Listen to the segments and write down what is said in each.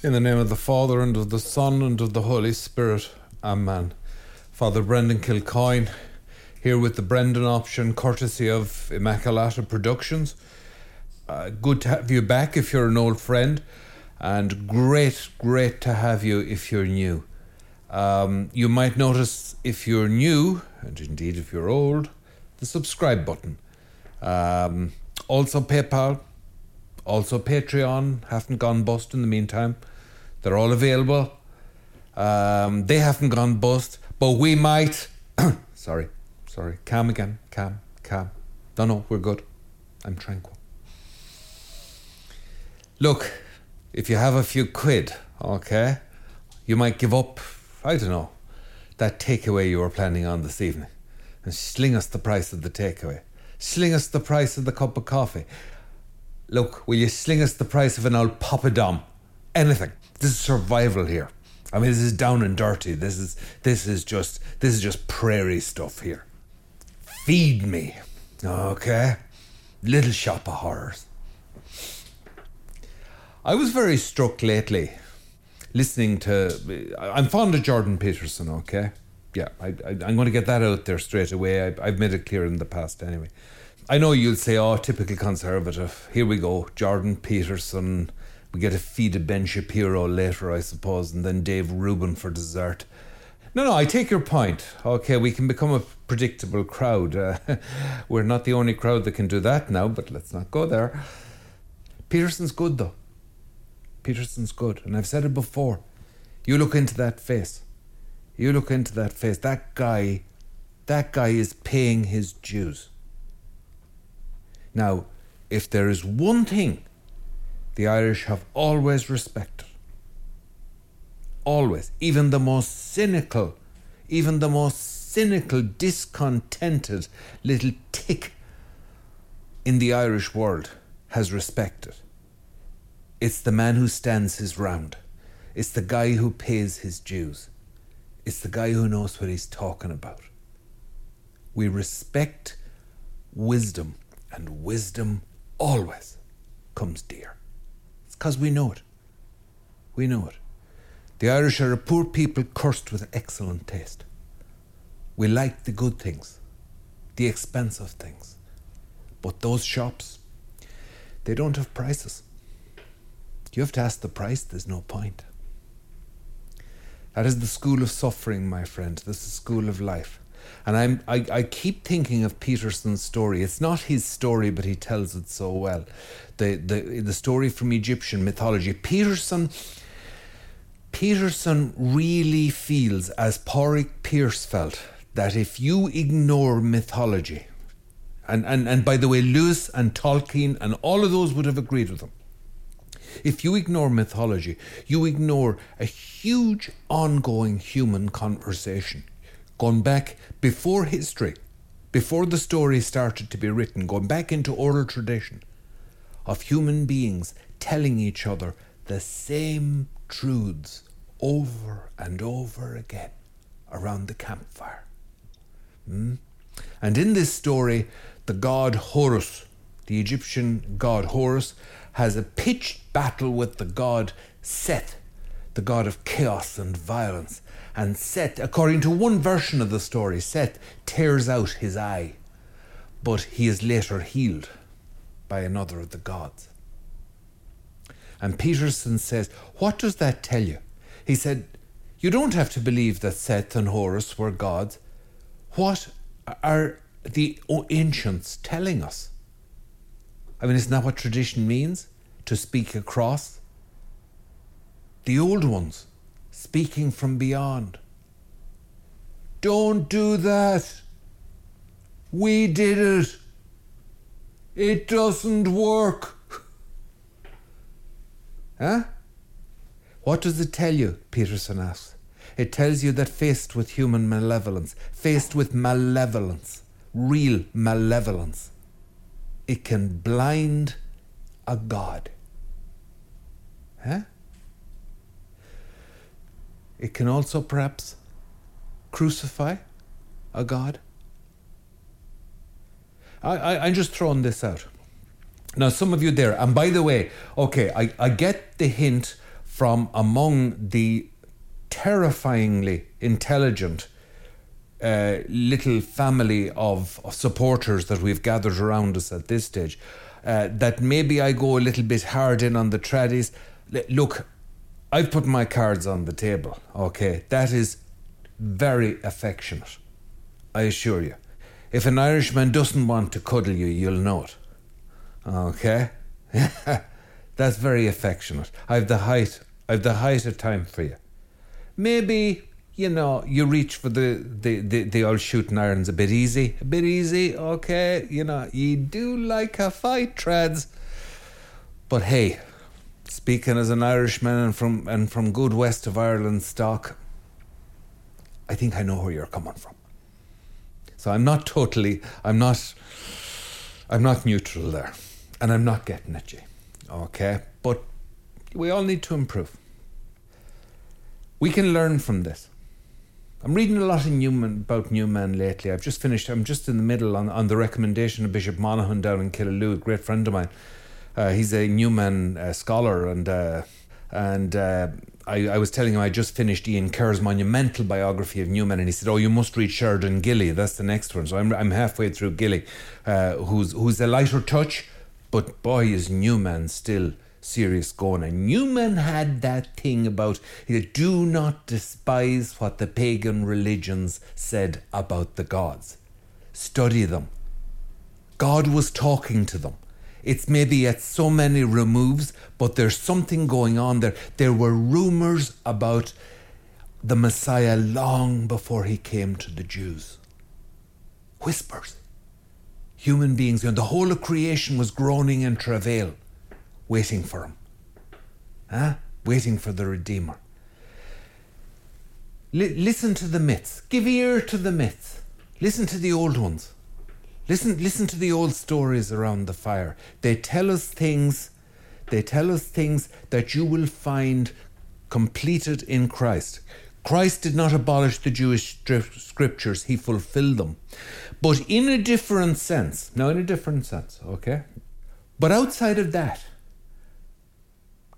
In the name of the Father, and of the Son, and of the Holy Spirit. Amen. Father Brendan Kilcoyne, here with the Brendan option, courtesy of Immaculata Productions. Uh, good to have you back if you're an old friend, and great, great to have you if you're new. Um, you might notice if you're new, and indeed if you're old, the subscribe button. Um, also, PayPal, also Patreon, haven't gone bust in the meantime. They're all available. Um, they haven't gone bust, but we might. sorry, sorry. Calm again. Calm, calm. No, no, we're good. I'm tranquil. Look, if you have a few quid, okay, you might give up, I don't know, that takeaway you were planning on this evening and sling us the price of the takeaway. Sling us the price of the cup of coffee. Look, will you sling us the price of an old Dom? Anything. This is survival here. I mean, this is down and dirty. This is this is just this is just prairie stuff here. Feed me, okay? Little shop of horrors. I was very struck lately, listening to. I'm fond of Jordan Peterson. Okay, yeah, I, am going to get that out there straight away. I, I've made it clear in the past, anyway. I know you'll say, "Oh, typical conservative." Here we go, Jordan Peterson we get a feed of Ben Shapiro later, I suppose, and then Dave Rubin for dessert. No, no, I take your point. Okay, we can become a predictable crowd. Uh, we're not the only crowd that can do that now, but let's not go there. Peterson's good, though. Peterson's good. And I've said it before. You look into that face. You look into that face. That guy, that guy is paying his dues. Now, if there is one thing the Irish have always respected. Always. Even the most cynical, even the most cynical, discontented little tick in the Irish world has respected. It's the man who stands his round. It's the guy who pays his dues. It's the guy who knows what he's talking about. We respect wisdom, and wisdom always comes dear because we know it. We know it. The Irish are a poor people cursed with excellent taste. We like the good things, the expensive things. But those shops, they don't have prices. You have to ask the price, there's no point. That is the school of suffering, my friend. This is the school of life. And I'm, I, I keep thinking of Peterson's story. It's not his story, but he tells it so well. The, the, the story from Egyptian mythology. Peterson, Peterson really feels, as Pádraig Pearse felt, that if you ignore mythology, and, and, and by the way, Lewis and Tolkien and all of those would have agreed with him. If you ignore mythology, you ignore a huge ongoing human conversation gone back before history, before the story started to be written, going back into oral tradition of human beings telling each other the same truths over and over again around the campfire. Hmm? And in this story, the god Horus, the Egyptian god Horus, has a pitched battle with the god Seth, the god of chaos and violence. And Seth, according to one version of the story, Seth tears out his eye, but he is later healed by another of the gods. And Peterson says, What does that tell you? He said, You don't have to believe that Seth and Horus were gods. What are the ancients telling us? I mean, isn't that what tradition means? To speak across? The old ones speaking from beyond. Don't do that. We did it. It doesn't work. huh? What does it tell you? Peterson asked. It tells you that faced with human malevolence, faced with malevolence, real malevolence, it can blind a God. Huh? It can also perhaps crucify a God. I, I, I'm just throwing this out. Now, some of you there, and by the way, okay, I, I get the hint from among the terrifyingly intelligent uh, little family of, of, supporters that we've gathered around us at this stage, uh, that maybe I go a little bit hard in on the tradies. Look, I've put my cards on the table, okay? That is very affectionate, I assure you. If an Irishman doesn't want to cuddle you, you'll know it, okay? That's very affectionate. I've the height, I've the height of time for you. Maybe you know, you reach for the, the, the, the old shooting irons a bit easy. A bit easy, okay. You know, you do like a fight, Trads. But hey, speaking as an Irishman and from and from good west of Ireland stock, I think I know where you're coming from. So I'm not totally I'm not I'm not neutral there. And I'm not getting at you. Okay? But we all need to improve. We can learn from this. I'm reading a lot Newman about Newman lately. I've just finished. I'm just in the middle on, on the recommendation of Bishop Monahan down in Killaloe, a great friend of mine. Uh, he's a Newman uh, scholar, and uh, and uh, I, I, was telling him I just finished Ian Kerr's monumental biography of Newman, and he said, "Oh, you must read Sheridan Gilley. That's the next one." So I'm I'm halfway through Gilley, uh, who's who's a lighter touch, but boy is Newman still serious going. And Newman had that thing about do not despise what the pagan religions said about the gods. Study them. God was talking to them. It's maybe at so many removes, but there's something going on there. There were rumors about the Messiah long before he came to the Jews. Whispers. Human beings, and the whole of creation was groaning in travail waiting for him. Huh? Waiting for the Redeemer. L- listen to the myths. Give ear to the myths. Listen to the old ones. Listen, listen to the old stories around the fire. They tell us things. They tell us things that you will find completed in Christ. Christ did not abolish the Jewish scriptures, he fulfilled them. But in a different sense. Now, in a different sense, okay? But outside of that,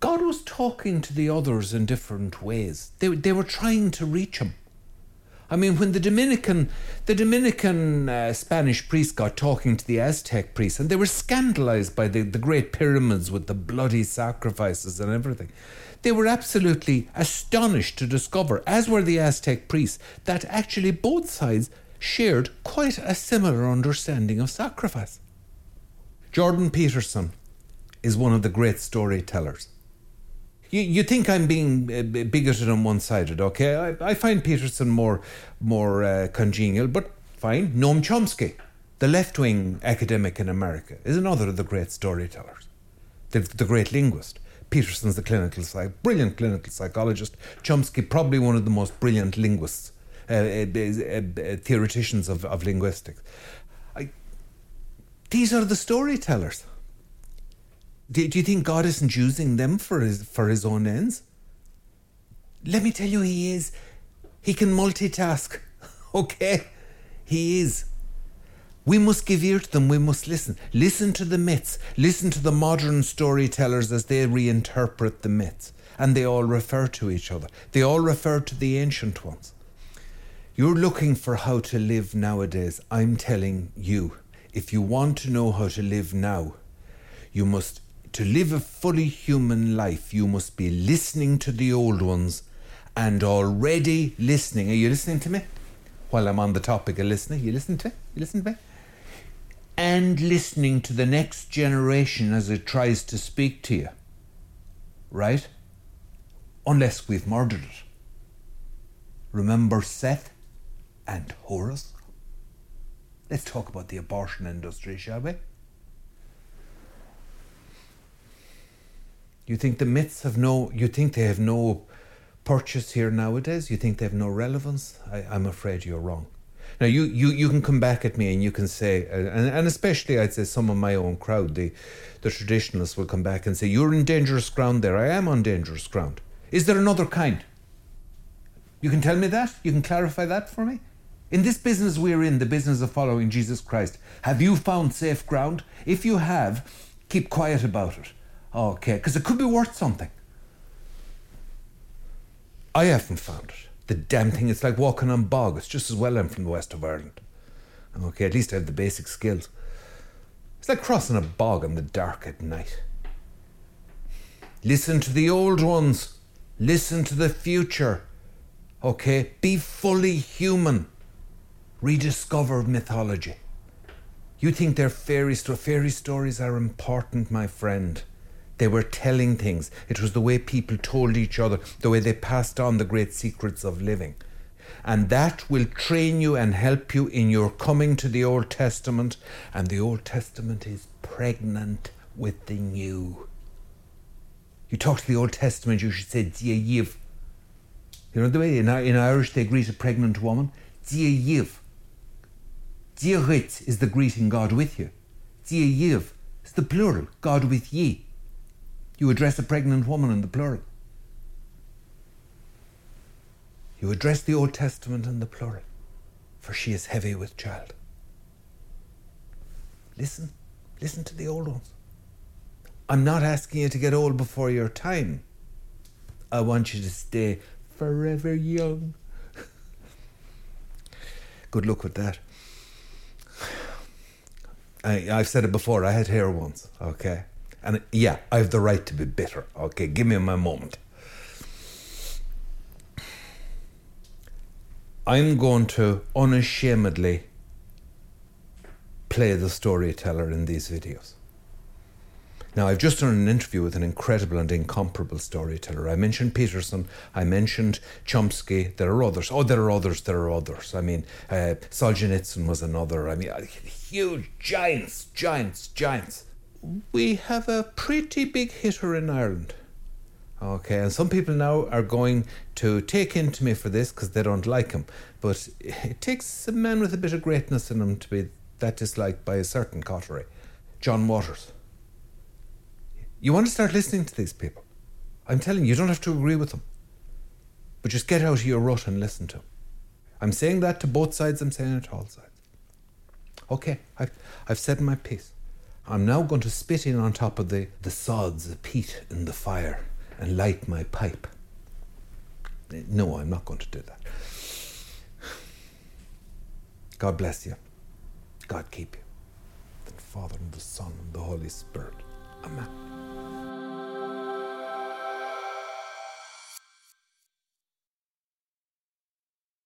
God was talking to the others in different ways. They, they were trying to reach him. I mean, when the Dominican, the Dominican uh, Spanish priest got talking to the Aztec priests, and they were scandalized by the, the great pyramids with the bloody sacrifices and everything. They were absolutely astonished to discover, as were the Aztec priests, that actually both sides shared quite a similar understanding of sacrifice. Jordan Peterson is one of the great storytellers you, you think I'm being uh, bigoted and one sided, okay? I, I find Peterson more more uh, congenial, but fine. Noam Chomsky, the left wing academic in America, is another of the great storytellers, the, the great linguist. Peterson's the clinical psych, brilliant clinical psychologist. Chomsky, probably one of the most brilliant linguists, uh, uh, uh, theoreticians of, of linguistics. I, these are the storytellers. Do, do you think God isn't using them for his, for his own ends? Let me tell you, he is. He can multitask. okay? He is. We must give ear to them. We must listen. Listen to the myths. Listen to the modern storytellers as they reinterpret the myths. And they all refer to each other. They all refer to the ancient ones. You're looking for how to live nowadays. I'm telling you, if you want to know how to live now, you must to live a fully human life, you must be listening to the old ones and already listening. Are you listening to me? While I'm on the topic of listening, you listen to me? You listen to me? And listening to the next generation as it tries to speak to you. Right? Unless we've murdered it. Remember Seth and Horus? Let's talk about the abortion industry, shall we? You think the myths have no, you think they have no purchase here nowadays? You think they have no relevance? I, I'm afraid you're wrong. Now, you, you, you can come back at me and you can say, uh, and, and especially I'd say some of my own crowd, the, the traditionalists will come back and say, You're in dangerous ground there. I am on dangerous ground. Is there another kind? You can tell me that? You can clarify that for me? In this business we're in, the business of following Jesus Christ, have you found safe ground? If you have, keep quiet about it. Okay, because it could be worth something. I haven't found it. The damn thing, it's like walking on bog. It's just as well I'm from the west of Ireland. Okay, at least I have the basic skills. It's like crossing a bog in the dark at night. Listen to the old ones. Listen to the future. Okay? Be fully human. Rediscover mythology. You think they're fairy? Fairy stories are important, my friend. They were telling things. It was the way people told each other, the way they passed on the great secrets of living. And that will train you and help you in your coming to the Old Testament. And the Old Testament is pregnant with the New. You talk to the Old Testament, you should say, Dia Yiv. You know the way in, in Irish they greet a pregnant woman? Dia Yiv. Diarit is the greeting God with you. Dia Yiv is the plural, God with ye. You address a pregnant woman in the plural. You address the Old Testament in the plural, for she is heavy with child. Listen, listen to the old ones. I'm not asking you to get old before your time. I want you to stay forever young. Good luck with that. I, I've said it before, I had hair once, okay? And yeah, I have the right to be bitter, okay? Give me my moment. I'm going to unashamedly play the storyteller in these videos. Now, I've just done an interview with an incredible and incomparable storyteller. I mentioned Peterson, I mentioned Chomsky, there are others. Oh, there are others, there are others. I mean, uh, Solzhenitsyn was another. I mean, huge giants, giants, giants. We have a pretty big hitter in Ireland. Okay, and some people now are going to take into me for this because they don't like him. But it takes a man with a bit of greatness in him to be that disliked by a certain coterie. John Waters. You want to start listening to these people. I'm telling you, you don't have to agree with them. But just get out of your rut and listen to them. I'm saying that to both sides, I'm saying it to all sides. Okay, I've, I've said my piece. I'm now going to spit in on top of the, the sods of peat in the fire and light my pipe. No, I'm not going to do that. God bless you. God keep you. The Father and the Son and the Holy Spirit. Amen.